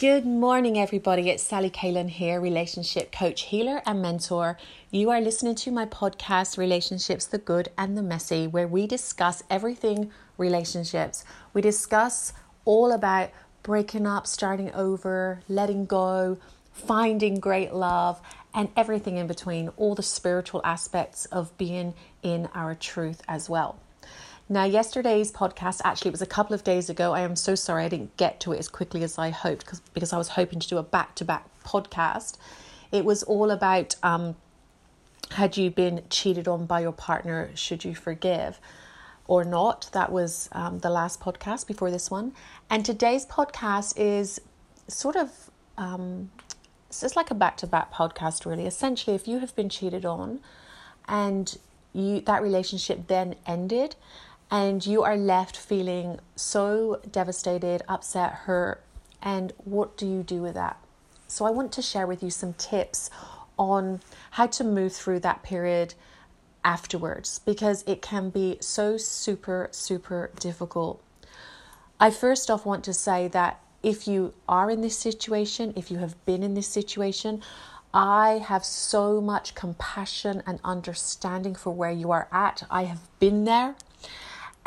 Good morning, everybody. It's Sally Kalen here, relationship coach, healer, and mentor. You are listening to my podcast, Relationships the Good and the Messy, where we discuss everything relationships. We discuss all about breaking up, starting over, letting go, finding great love, and everything in between, all the spiritual aspects of being in our truth as well. Now, yesterday's podcast actually was a couple of days ago. I am so sorry I didn't get to it as quickly as I hoped because, because I was hoping to do a back to back podcast. It was all about um, had you been cheated on by your partner, should you forgive or not? That was um, the last podcast before this one. And today's podcast is sort of. Um, it's just like a back to back podcast, really. Essentially, if you have been cheated on and you that relationship then ended and you are left feeling so devastated, upset, hurt, and what do you do with that? So, I want to share with you some tips on how to move through that period afterwards because it can be so super, super difficult. I first off want to say that if you are in this situation, if you have been in this situation, I have so much compassion and understanding for where you are at. I have been there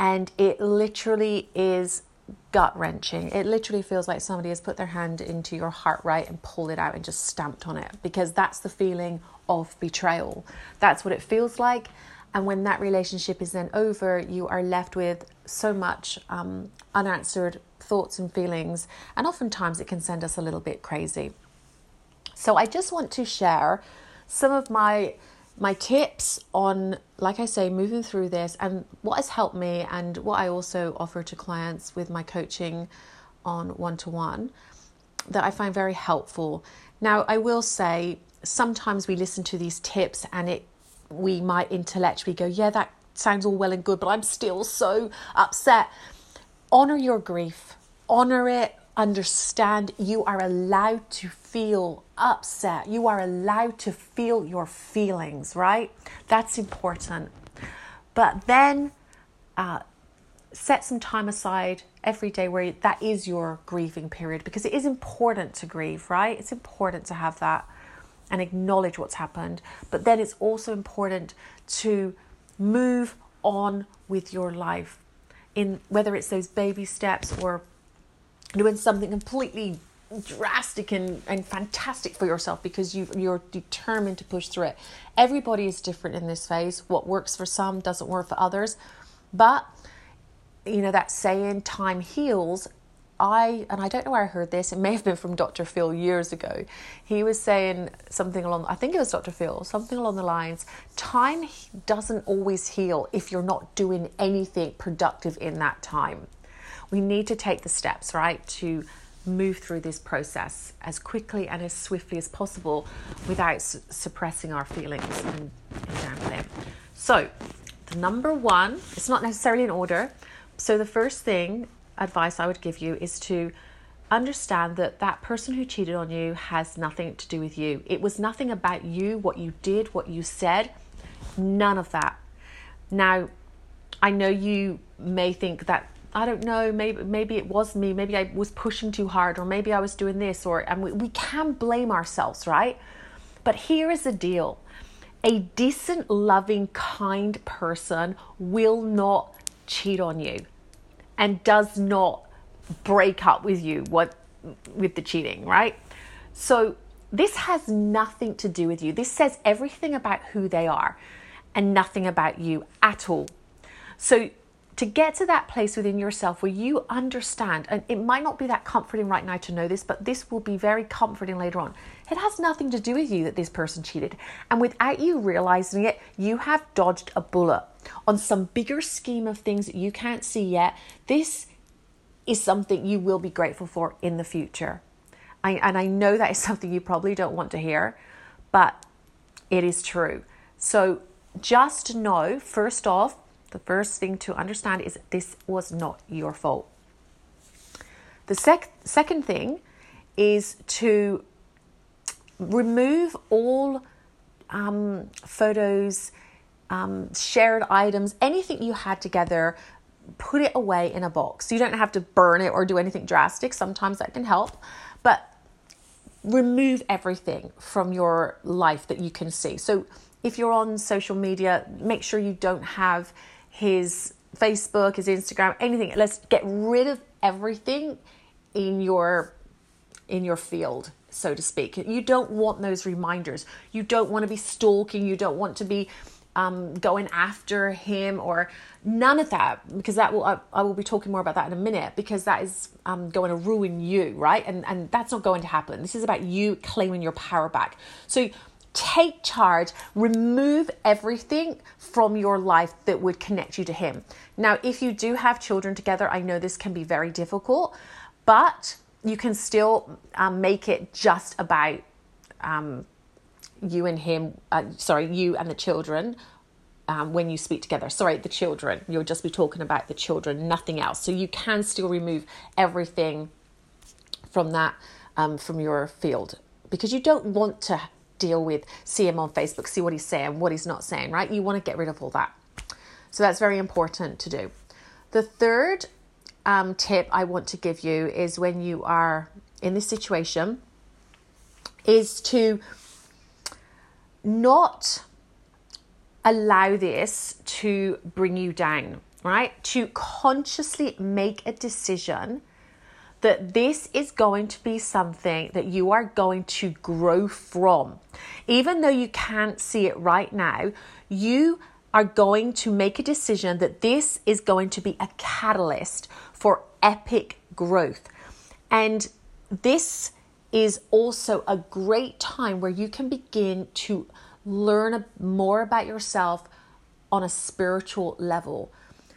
and it literally is gut wrenching. It literally feels like somebody has put their hand into your heart, right, and pulled it out and just stamped on it because that's the feeling of betrayal. That's what it feels like. And when that relationship is then over, you are left with so much um, unanswered thoughts and feelings. And oftentimes it can send us a little bit crazy. So I just want to share some of my my tips on, like I say, moving through this and what has helped me and what I also offer to clients with my coaching on one to one that I find very helpful. Now, I will say sometimes we listen to these tips and it we might intellectually go, yeah, that sounds all well and good, but I'm still so upset. Honor your grief, honor it, understand you are allowed to feel upset. You are allowed to feel your feelings, right? That's important. But then uh, set some time aside every day where that is your grieving period because it is important to grieve, right? It's important to have that and acknowledge what's happened. But then it's also important to move on with your life in whether it's those baby steps or doing something completely drastic and, and fantastic for yourself because you you're determined to push through it. Everybody is different in this phase. What works for some doesn't work for others. But you know that saying time heals I and I don't know where I heard this. It may have been from Dr. Phil years ago. He was saying something along I think it was Dr. Phil, something along the lines, time doesn't always heal if you're not doing anything productive in that time we need to take the steps, right, to move through this process as quickly and as swiftly as possible without su- suppressing our feelings and, and them. So, the number one, it's not necessarily in order. So, the first thing advice I would give you is to understand that that person who cheated on you has nothing to do with you. It was nothing about you, what you did, what you said, none of that. Now, I know you may think that I don't know, maybe maybe it was me, maybe I was pushing too hard, or maybe I was doing this, or and we, we can blame ourselves, right? But here is the deal. A decent, loving, kind person will not cheat on you and does not break up with you what with the cheating, right? So this has nothing to do with you. This says everything about who they are and nothing about you at all. So to get to that place within yourself where you understand, and it might not be that comforting right now to know this, but this will be very comforting later on. It has nothing to do with you that this person cheated. And without you realizing it, you have dodged a bullet on some bigger scheme of things that you can't see yet. This is something you will be grateful for in the future. I, and I know that is something you probably don't want to hear, but it is true. So just know, first off, the first thing to understand is this was not your fault. The sec- second thing is to remove all um, photos, um, shared items, anything you had together, put it away in a box. You don't have to burn it or do anything drastic. Sometimes that can help. But remove everything from your life that you can see. So if you're on social media, make sure you don't have his Facebook, his Instagram, anything. Let's get rid of everything in your in your field so to speak. You don't want those reminders. You don't want to be stalking. You don't want to be um, going after him or none of that because that will I, I, will be talking more about that in a minute because that is um, going to ruin you right and and that's not going to happen this is about you claiming your power back so take charge remove everything from your life that would connect you to him now if you do have children together i know this can be very difficult but you can still um, make it just about um, you and him, uh, sorry, you and the children um, when you speak together. Sorry, the children. You'll just be talking about the children, nothing else. So you can still remove everything from that, um, from your field, because you don't want to deal with, see him on Facebook, see what he's saying, what he's not saying, right? You want to get rid of all that. So that's very important to do. The third um, tip I want to give you is when you are in this situation, is to not allow this to bring you down, right? To consciously make a decision that this is going to be something that you are going to grow from. Even though you can't see it right now, you are going to make a decision that this is going to be a catalyst for epic growth. And this is also a great time where you can begin to learn more about yourself on a spiritual level.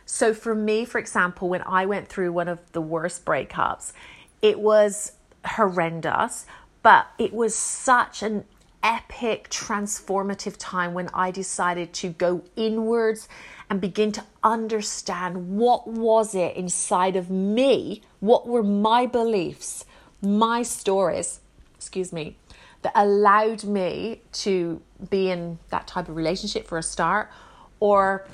So, for me, for example, when I went through one of the worst breakups, it was horrendous, but it was such an epic, transformative time when I decided to go inwards and begin to understand what was it inside of me, what were my beliefs, my stories, excuse me, that allowed me to be in that type of relationship for a start or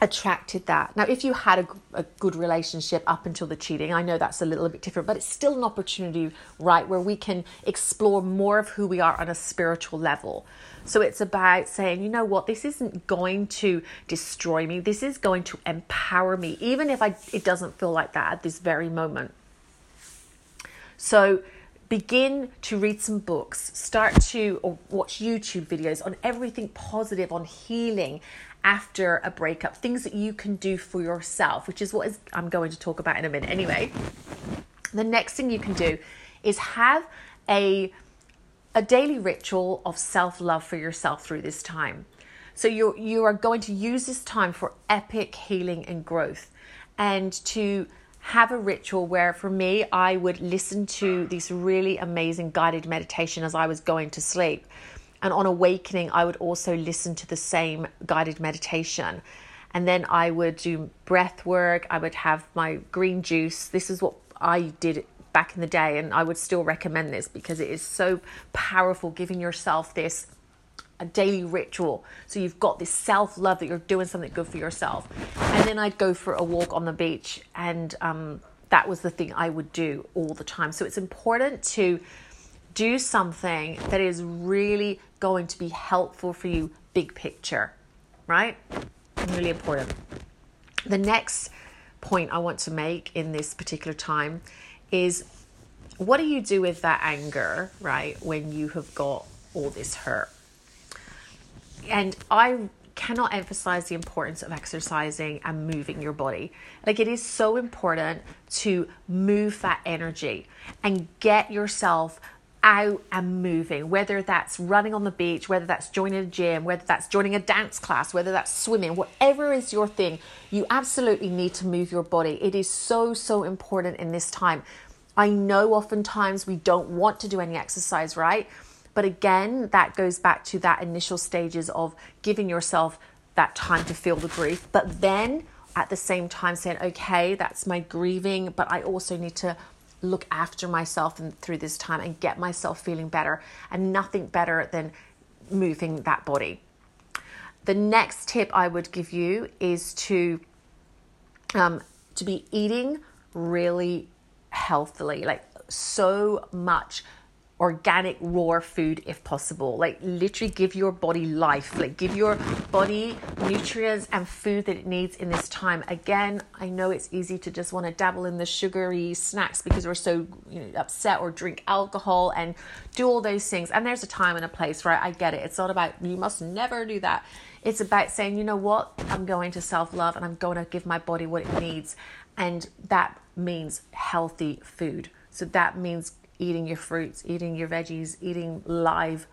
attracted that. Now, if you had a, a, good relationship up until the cheating, I know that's a little bit different, but it's still an opportunity, right, where we can explore more of who we are on a spiritual level. So it's about saying, you know what, this isn't going to destroy me. This is going to empower me, even if I, it doesn't feel like that at this very moment. So begin to read some books, start to or watch YouTube videos on everything positive, on healing after a breakup, things that you can do for yourself, which is what is, I'm going to talk about in a minute. Anyway, the next thing you can do is have a a daily ritual of self-love for yourself through this time. So you you are going to use this time for epic healing and growth and to have a ritual where for me I would listen to this really amazing guided meditation as I was going to sleep. And on awakening, I would also listen to the same guided meditation. And then I would do breath work. I would have my green juice. This is what I did back in the day, and I would still recommend this because it is so powerful, giving yourself this a daily ritual. So you've got this self love that you're doing something good for yourself. And then I'd go for a walk on the beach, and um, that was the thing I would do all the time. So it's important to do something that is really going to be helpful for you, big picture, right? Really important. The next point I want to make in this particular time is what do you do with that anger, right, when you have got all this hurt? And I cannot emphasize the importance of exercising and moving your body. Like it is so important to move that energy and get yourself out and moving, whether that's running on the beach, whether that's joining a gym, whether that's joining a dance class, whether that's swimming, whatever is your thing, you absolutely need to move your body. It is so, so important in this time. I know oftentimes we don't want to do any exercise, right? But again, that goes back to that initial stages of giving yourself that time to feel the grief. But then at the same time saying, okay, that's my grieving, but I also need to look after myself and through this time and get myself feeling better. And nothing better than moving that body. The next tip I would give you is to um, to be eating really healthily, like so much organic raw food if possible. Like literally give your body life. Like give your body nutrients and food that it needs in this time. Again i know it's easy to just want to dabble in the sugary snacks because we're so you know, upset or drink alcohol and do all those things. And there's a time and a place right? I get it. It's not about you must never do that. It's about saying you know what? I'm going to self-love and i'm going to give my body what it needs. And that means healthy food. So that means eating your fruits, eating your veggies, eating live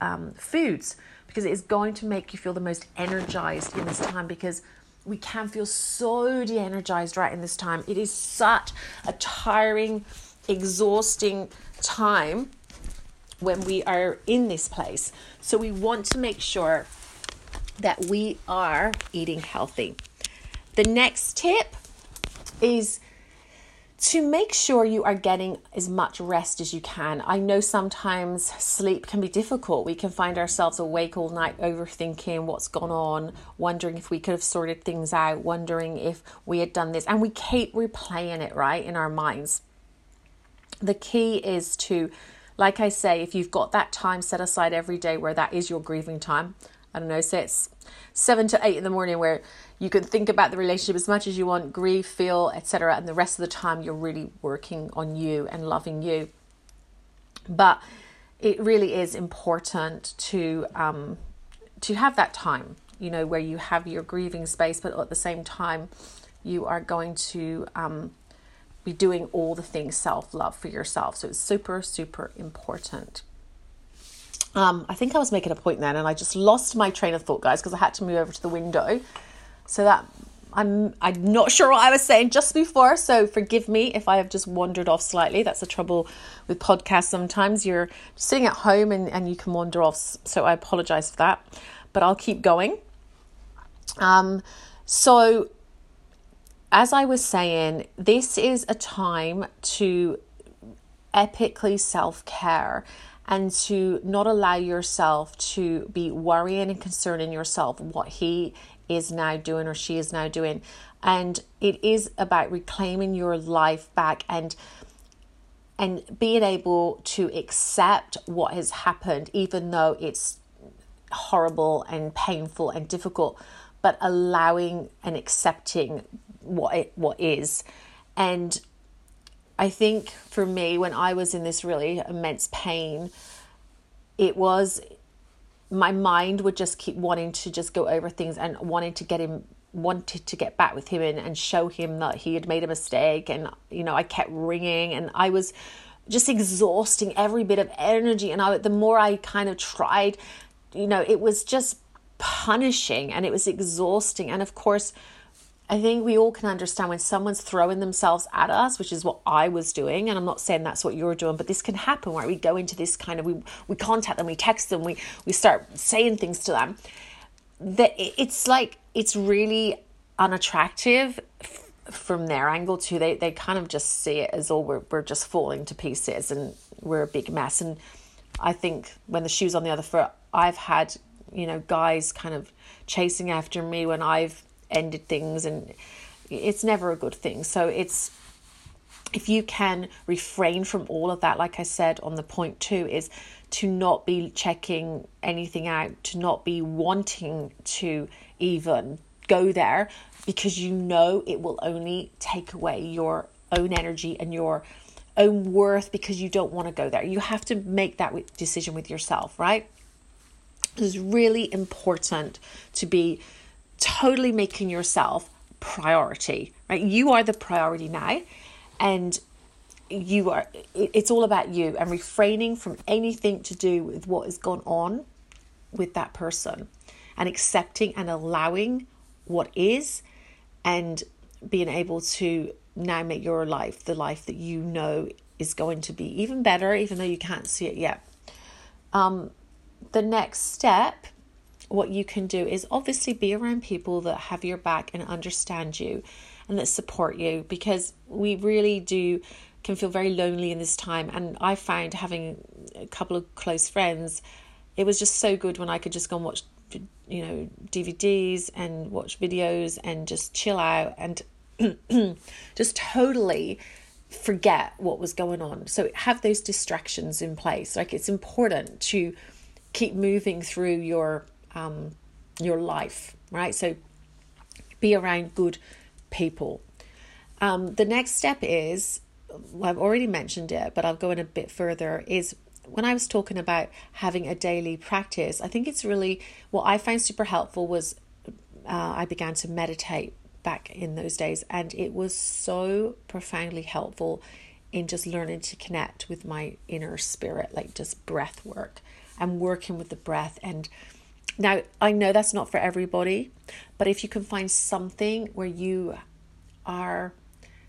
um, foods because it is going to make you feel the most energized in this time because we can feel so de energized right in this time. It is such a tiring, exhausting time when we are in this place. So we want to make sure that we are eating healthy. The next tip is to make sure you are getting as much rest as you can. I know sometimes sleep can be difficult. We can find ourselves awake all night overthinking what's gone on, wondering if we could have sorted things out, wondering if we had done this, and we keep replaying it right in our minds. The key is to, like I say, if you've got that time set aside every day where that is your grieving time, I don't know, say it's seven to eight in the morning where you can think about the relationship as much as you want, grieve, feel, etc. And the rest of the time, you're really working on you and loving you. But it really is important to um, to have that time, you know, where you have your grieving space, but at the same time, you are going to um, be doing all the things self love for yourself. So it's super, super important. Um, I think I was making a point then, and I just lost my train of thought, guys, because I had to move over to the window. So that I'm I'm not sure what I was saying just before, so forgive me if I have just wandered off slightly. That's the trouble with podcasts sometimes. You're sitting at home and, and you can wander off, so I apologize for that. But I'll keep going. Um so as I was saying, this is a time to epically self-care and to not allow yourself to be worrying and concerning yourself what he is now doing or she is now doing. And it is about reclaiming your life back and and being able to accept what has happened, even though it's horrible and painful and difficult, but allowing and accepting what it what is. And I think for me, when I was in this really immense pain, it was my mind would just keep wanting to just go over things and wanting to get him wanted to get back with him and, and show him that he had made a mistake and you know I kept ringing and I was just exhausting every bit of energy. And I the more I kind of tried you know it was just punishing and it was exhausting. And of course I think we all can understand when someone's throwing themselves at us, which is what I was doing, and I'm not saying that's what you're doing, but this can happen where we go into this kind of we we contact them, we text them, we we start saying things to them. That it's like it's really unattractive f- from their angle too. They they kind of just see it as all we're we're just falling to pieces and we're a big mess. And I think when the shoe's on the other foot, I've had you know guys kind of chasing after me when I've ended things and it's never a good thing. So it's if you can refrain from all of that, like I said on the point two, is to not be checking anything out, to not be wanting to even go there because you know it will only take away your own energy and your own worth because you don't want to go there. You have to make that decision with yourself, right? It's really important to be totally making yourself priority, right? You are the priority now, and you are, it's all about you and refraining from anything to do with what has gone on with that person and accepting and allowing what is and being able to now make your life the life that you know is going to be even better, even though you can't see it yet. Um, the next step what you can do is obviously be around people that have your back and understand you and that support you because we really do can feel very lonely in this time and I found having a couple of close friends it was just so good when I could just go and watch you know DVDs and watch videos and just chill out and just totally forget what was going on. So have those distractions in place. Like it's important to keep moving through your um, your life, right? So be around good people. Um, the next step is, well, I've already mentioned it, but I'll go in a bit further. Is when I was talking about having a daily practice, I think it's really what I found super helpful was uh, I began to meditate back in those days, and it was so profoundly helpful in just learning to connect with my inner spirit, like just breath work and working with the breath. And now I know that's not for everybody, but if you can find something where you are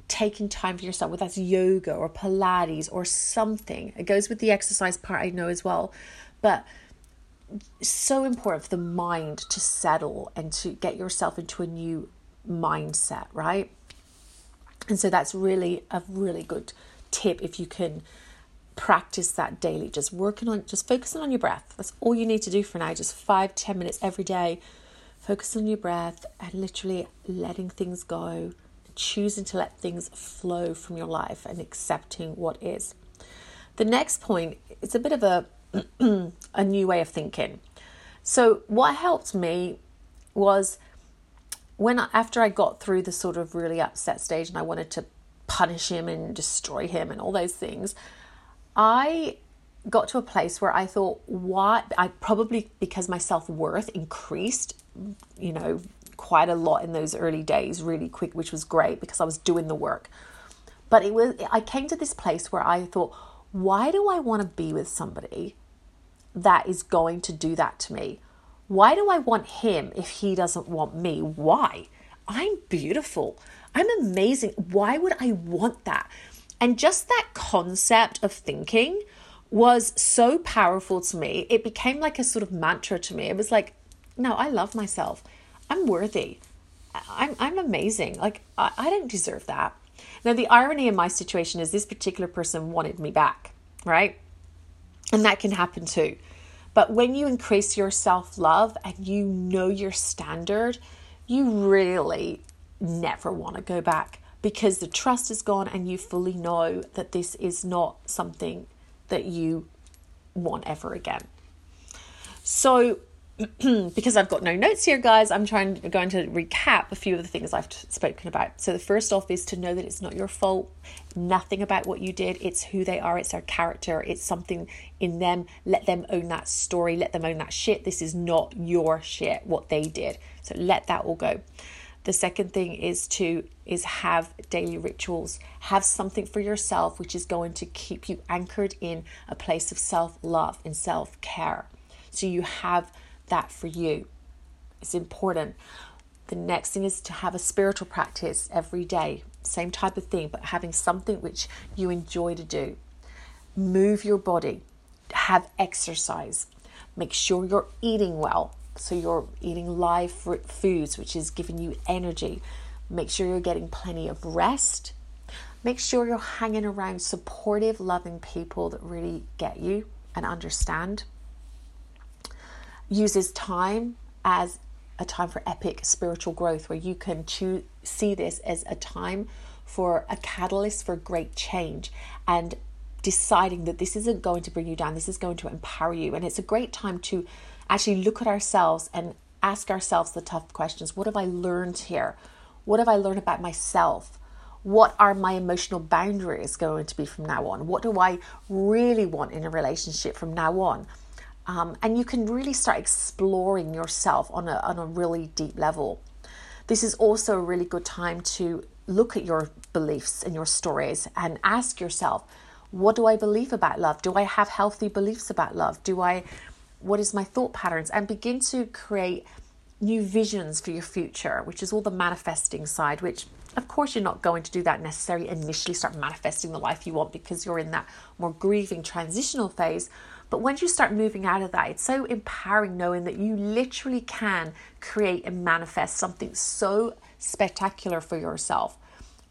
taking time for yourself, whether that's yoga or Pilates or something. It goes with the exercise part, I know as well. But so important for the mind to settle and to get yourself into a new mindset, right? And so that's really a really good tip if you can practice that daily. Just working on, just focusing on your breath. That's all you need to do for now. Just five, ten minutes every day. Focus on your breath and literally letting things go choosing to let things flow from your life and accepting what is. The next point is a bit of a a new way of thinking. So what helped me was when I, after I got through the sort of really upset stage and I wanted to punish him and destroy him and all those things, I got to a place where I thought, why? I probably because my self worth increased, you know, quite a lot in those early days, really quick, which was great because I was doing the work. But it was I came to this place where I thought, why do I want to be with somebody that is going to do that to me? Why do I want him if he doesn't want me? Why? I'm beautiful. I'm amazing. Why would I want that? And just that concept of thinking was so powerful to me. It became like a sort of mantra to me. It was like, no, I love myself. I'm worthy. I'm, I'm amazing. Like, I, I don't deserve that. Now, the irony in my situation is this particular person wanted me back, right? And that can happen too. But when you increase your self love and you know your standard, you really never want to go back because the trust is gone and you fully know that this is not something that you want ever again. So, because I've got no notes here, guys, I'm trying going to recap a few of the things I've spoken about. So the first off is to know that it's not your fault. Nothing about what you did. It's who they are. It's their character. It's something in them. Let them own that story. Let them own that shit. This is not your shit. What they did. So let that all go. The second thing is to is have daily rituals. Have something for yourself which is going to keep you anchored in a place of self love and self care. So you have that for you. It's important. The next thing is to have a spiritual practice every day. Same type of thing, but having something which you enjoy to do. Move your body, have exercise, make sure you're eating well. So you're eating live foods, which is giving you energy. Make sure you're getting plenty of rest. Make sure you're hanging around supportive, loving people that really get you and understand uses time as a time for epic spiritual growth where you can choose, see this as a time for a catalyst for great change and deciding that this isn't going to bring you down, this is going to empower you. And it's a great time to actually look at ourselves and ask ourselves the tough questions What have I learned here? What have I learned about myself? What are my emotional boundaries going to be from now on? What do I really want in a relationship from now on? Um, and you can really start exploring yourself on a, on a really deep level. This is also a really good time to look at your beliefs and your stories and ask yourself, what do I believe about love? Do I have healthy beliefs about love? Do I, what is my thought patterns? And begin to create new visions for your future, which is all the manifesting side, which of course you're not going to do that necessarily initially start manifesting the life you want because you're in that more grieving transitional phase. But once you start moving out of that, it's so empowering knowing that you literally can create and manifest something so spectacular for yourself.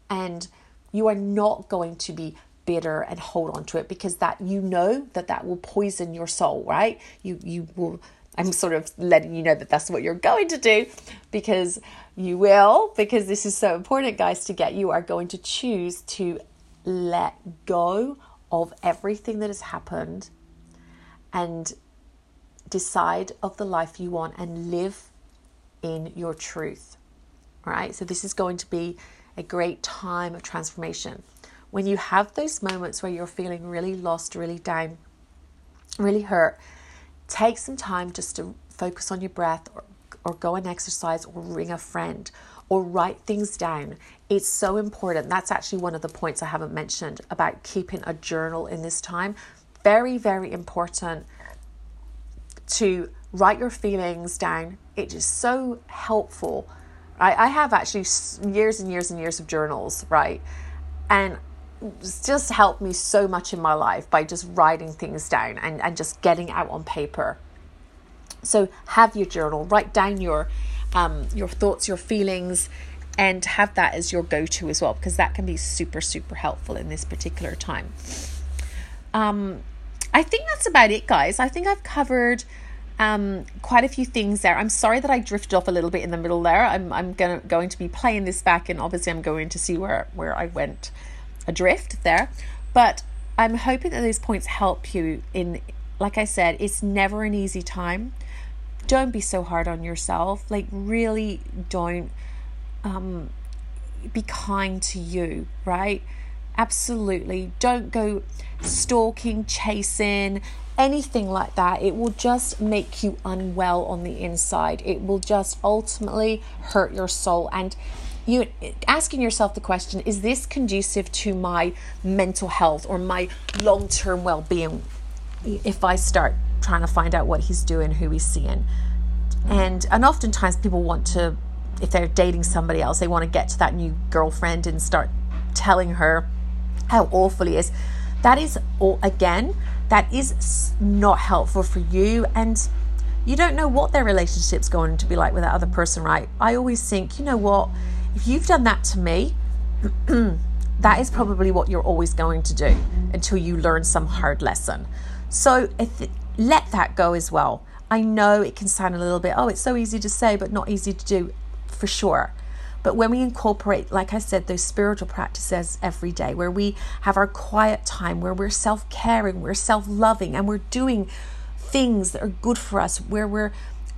And you are not going to be bitter and hold on to it because that you know that that will poison your soul, right? You you will I'm sort of letting you know that that's what you're going to do because you will because this is so important guys to get you are going to choose to let go of everything that has happened and decide of the life you want and live in your truth. All right, so this is going to be a great time of transformation. When you have those moments where you're feeling really lost, really down, really hurt, take some time just to focus on your breath or, or go and exercise or ring a friend or write things down. It's so important. That's actually one of the points I haven't mentioned about keeping a journal in this time. Very, very important to write your feelings down. It is so helpful. I, have actually years and years and years of journals, right? And just helped me so much in my life by just writing things down and, and just getting out on paper. So have your journal, write down your um, your thoughts, your feelings, and have that as your go to as well, because that can be super, super helpful in this particular time. Um, I think that's about it, guys. I think I've covered um, quite a few things there. I'm sorry that I drifted off a little bit in the middle there. I'm I'm gonna going to be playing this back, and obviously I'm going to see where where I went adrift there. But I'm hoping that these points help you in. Like I said, it's never an easy time. Don't be so hard on yourself. Like really, don't um, be kind to you. Right? Absolutely. Don't go stalking, chasing, anything like that, it will just make you unwell on the inside. It will just ultimately hurt your soul. And you asking yourself the question is this conducive to my mental health or my long term well being if I start trying to find out what he's doing, who he's seeing? And, and oftentimes people want to, if they're dating somebody else, they want to get to that new girlfriend and start telling her how awful he is. That is, again, that is not helpful for you and you don't know what their relationship's going to be like with that other person right i always think you know what if you've done that to me that is probably what you're always going to do until you learn some hard lesson. So let that go as well. I know it can sound a little bit oh it's so easy to say but not easy to do for sure. But when we incorporate, like I said, those spiritual practices every day, where we have our quiet time, where we're self caring, we're self loving, and we're doing things that are good for us, where we're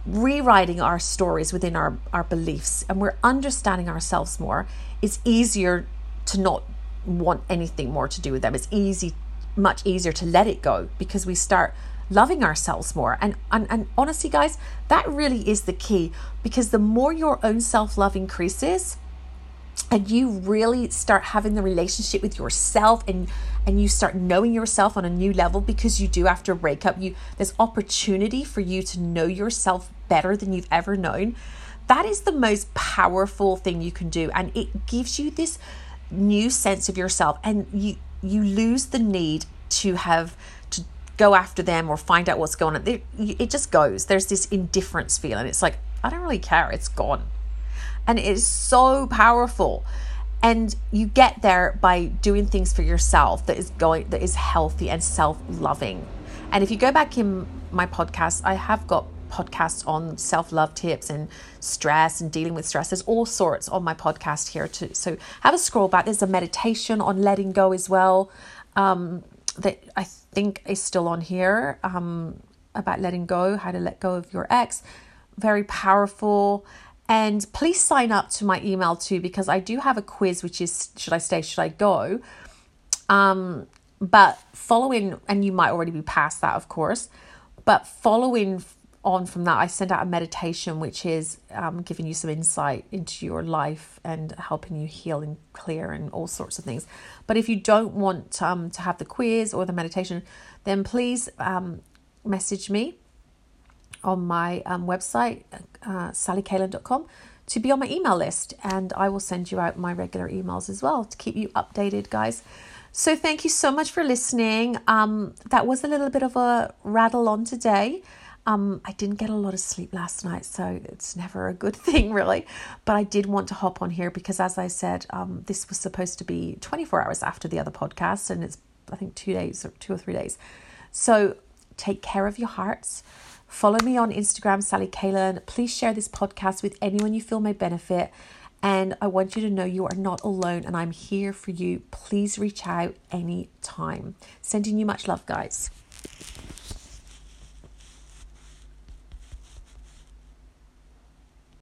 rewriting our stories within our, our beliefs and we're understanding ourselves more, it's easier to not want anything more to do with them. It's easy, much easier to let it go because we start loving ourselves more. And, and, and honestly, guys, that really is the key because the more your own self love increases, and you really start having the relationship with yourself and and you start knowing yourself on a new level because you do after a breakup you there's opportunity for you to know yourself better than you've ever known that is the most powerful thing you can do and it gives you this new sense of yourself and you you lose the need to have to go after them or find out what's going on. It just goes. There's this indifference feeling. It's like, I don't really care. It's gone. And it is so powerful. And you get there by doing things for yourself that is going that is healthy and self-loving. And if you go back in my podcast, I have got podcasts on self-love tips and stress and dealing with stress. There's all sorts on my podcast here too. So have a scroll back. There's a meditation on letting go as well. Um, that I think is still on here um, about letting go, how to let go of your ex. Very powerful. And please sign up to my email too because I do have a quiz which is should I stay, should I go? Um, but following, and you might already be past that, of course, but following on from that, I send out a meditation which is um, giving you some insight into your life and helping you heal and clear and all sorts of things. But if you don't want um, to have the quiz or the meditation, then please um, message me on my um, website, uh, sallycalen.com, to be on my email list. And I will send you out my regular emails as well to keep you updated, guys. So thank you so much for listening. Um, that was a little bit of a rattle on today. Um, I didn't get a lot of sleep last night, so it's never a good thing, really. But I did want to hop on here because, as I said, um, this was supposed to be 24 hours after the other podcast, and it's, I think, two days or two or three days. So take care of your hearts. Follow me on Instagram, Sally Kalen. Please share this podcast with anyone you feel may benefit. And I want you to know you are not alone and I'm here for you. Please reach out anytime. Sending you much love, guys.